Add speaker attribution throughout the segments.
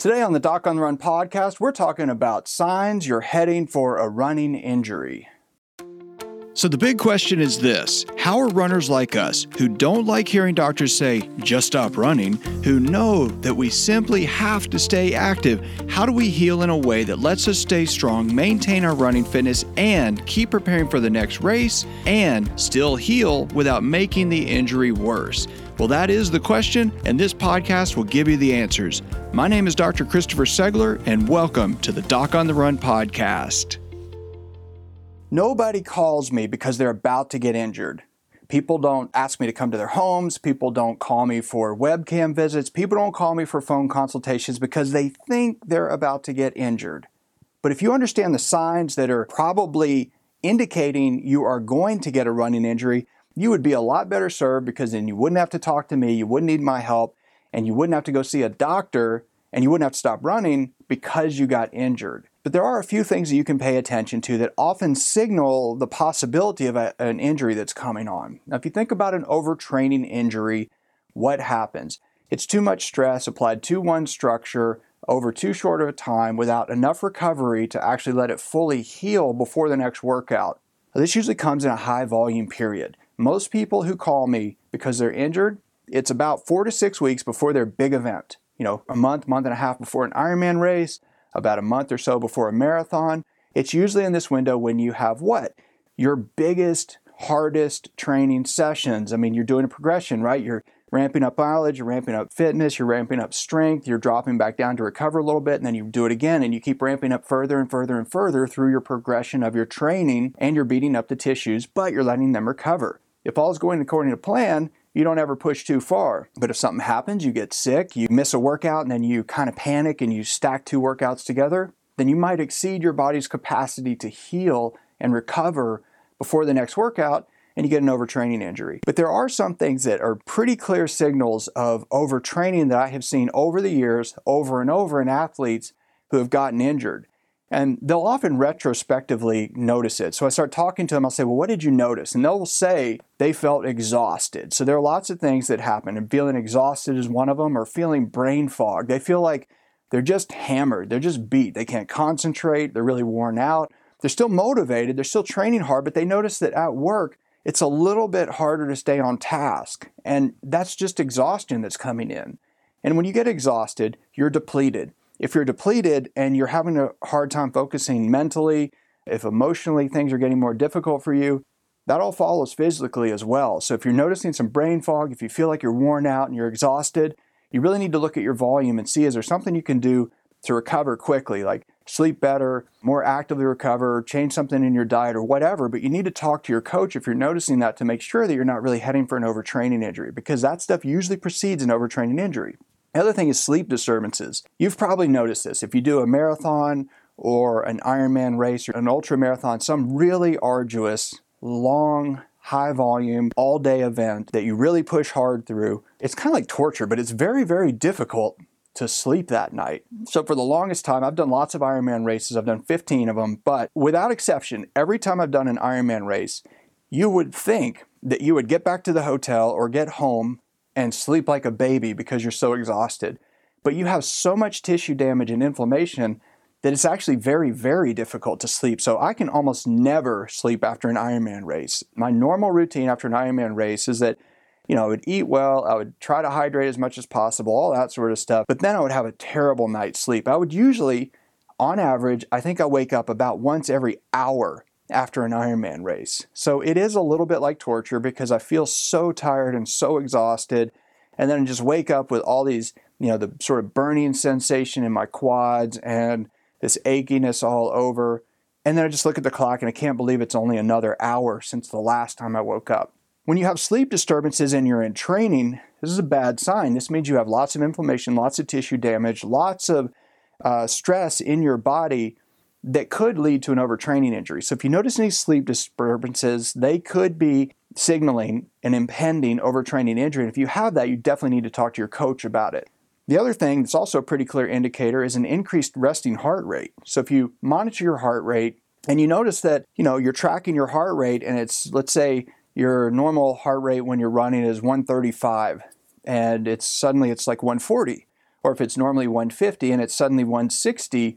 Speaker 1: Today on the Doc on the Run podcast, we're talking about signs you're heading for a running injury.
Speaker 2: So, the big question is this How are runners like us, who don't like hearing doctors say, just stop running, who know that we simply have to stay active, how do we heal in a way that lets us stay strong, maintain our running fitness, and keep preparing for the next race, and still heal without making the injury worse? Well, that is the question, and this podcast will give you the answers. My name is Dr. Christopher Segler, and welcome to the Doc on the Run podcast.
Speaker 1: Nobody calls me because they're about to get injured. People don't ask me to come to their homes. People don't call me for webcam visits. People don't call me for phone consultations because they think they're about to get injured. But if you understand the signs that are probably indicating you are going to get a running injury, you would be a lot better served because then you wouldn't have to talk to me, you wouldn't need my help, and you wouldn't have to go see a doctor, and you wouldn't have to stop running because you got injured. But there are a few things that you can pay attention to that often signal the possibility of a, an injury that's coming on. Now, if you think about an overtraining injury, what happens? It's too much stress applied to one structure over too short of a time without enough recovery to actually let it fully heal before the next workout. This usually comes in a high volume period. Most people who call me because they're injured, it's about four to six weeks before their big event. You know, a month, month and a half before an Ironman race, about a month or so before a marathon. It's usually in this window when you have what? Your biggest, hardest training sessions. I mean, you're doing a progression, right? You're ramping up mileage, you're ramping up fitness, you're ramping up strength, you're dropping back down to recover a little bit, and then you do it again, and you keep ramping up further and further and further through your progression of your training, and you're beating up the tissues, but you're letting them recover. If all's going according to plan, you don't ever push too far. But if something happens, you get sick, you miss a workout, and then you kind of panic and you stack two workouts together, then you might exceed your body's capacity to heal and recover before the next workout, and you get an overtraining injury. But there are some things that are pretty clear signals of overtraining that I have seen over the years, over and over in athletes who have gotten injured. And they'll often retrospectively notice it. So I start talking to them, I'll say, Well, what did you notice? And they'll say they felt exhausted. So there are lots of things that happen, and feeling exhausted is one of them, or feeling brain fog. They feel like they're just hammered, they're just beat, they can't concentrate, they're really worn out. They're still motivated, they're still training hard, but they notice that at work, it's a little bit harder to stay on task. And that's just exhaustion that's coming in. And when you get exhausted, you're depleted if you're depleted and you're having a hard time focusing mentally, if emotionally things are getting more difficult for you, that all follows physically as well. So if you're noticing some brain fog, if you feel like you're worn out and you're exhausted, you really need to look at your volume and see is there something you can do to recover quickly, like sleep better, more actively recover, change something in your diet or whatever. But you need to talk to your coach if you're noticing that to make sure that you're not really heading for an overtraining injury because that stuff usually precedes an overtraining injury. The other thing is sleep disturbances. You've probably noticed this. If you do a marathon or an Ironman race or an ultra marathon, some really arduous, long, high volume, all day event that you really push hard through, it's kind of like torture, but it's very, very difficult to sleep that night. So for the longest time, I've done lots of Ironman races. I've done 15 of them, but without exception, every time I've done an Ironman race, you would think that you would get back to the hotel or get home and sleep like a baby because you're so exhausted. But you have so much tissue damage and inflammation that it's actually very, very difficult to sleep. So I can almost never sleep after an Ironman race. My normal routine after an Ironman race is that, you know, I would eat well, I would try to hydrate as much as possible, all that sort of stuff. But then I would have a terrible night's sleep. I would usually, on average, I think I wake up about once every hour after an Ironman race. So it is a little bit like torture because I feel so tired and so exhausted. And then I just wake up with all these, you know, the sort of burning sensation in my quads and this achiness all over. And then I just look at the clock and I can't believe it's only another hour since the last time I woke up. When you have sleep disturbances and you're in training, this is a bad sign. This means you have lots of inflammation, lots of tissue damage, lots of uh, stress in your body that could lead to an overtraining injury. So if you notice any sleep disturbances, they could be signaling an impending overtraining injury. And if you have that, you definitely need to talk to your coach about it. The other thing that's also a pretty clear indicator is an increased resting heart rate. So if you monitor your heart rate and you notice that, you know, you're tracking your heart rate and it's let's say your normal heart rate when you're running is 135 and it's suddenly it's like 140 or if it's normally 150 and it's suddenly 160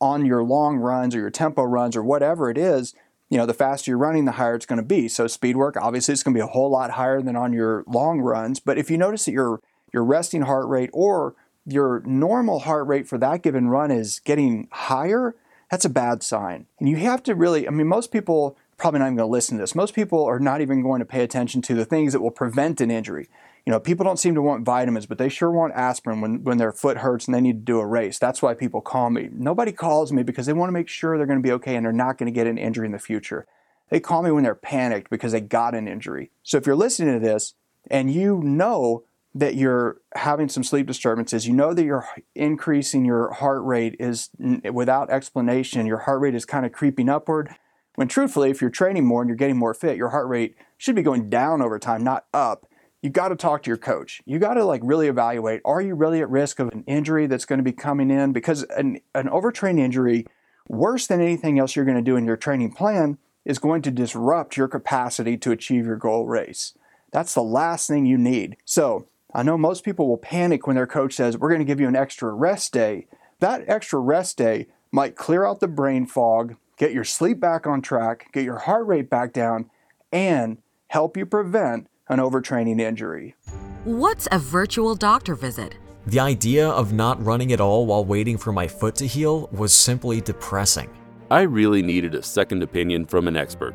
Speaker 1: on your long runs or your tempo runs or whatever it is, you know, the faster you're running, the higher it's going to be. So speed work, obviously, it's going to be a whole lot higher than on your long runs. But if you notice that your your resting heart rate or your normal heart rate for that given run is getting higher, that's a bad sign. And you have to really, I mean, most people probably not even going to listen to this. Most people are not even going to pay attention to the things that will prevent an injury. You know, people don't seem to want vitamins, but they sure want aspirin when, when their foot hurts and they need to do a race. That's why people call me. Nobody calls me because they want to make sure they're going to be okay and they're not going to get an injury in the future. They call me when they're panicked because they got an injury. So if you're listening to this and you know that you're having some sleep disturbances, you know that you're increasing your heart rate is without explanation, your heart rate is kind of creeping upward. When truthfully, if you're training more and you're getting more fit, your heart rate should be going down over time, not up. You got to talk to your coach. You got to like really evaluate are you really at risk of an injury that's going to be coming in? Because an, an overtrained injury, worse than anything else you're going to do in your training plan, is going to disrupt your capacity to achieve your goal race. That's the last thing you need. So, I know most people will panic when their coach says, We're going to give you an extra rest day. That extra rest day might clear out the brain fog, get your sleep back on track, get your heart rate back down, and help you prevent an overtraining injury.
Speaker 3: What's a virtual doctor visit?
Speaker 4: The idea of not running at all while waiting for my foot to heal was simply depressing.
Speaker 5: I really needed a second opinion from an expert,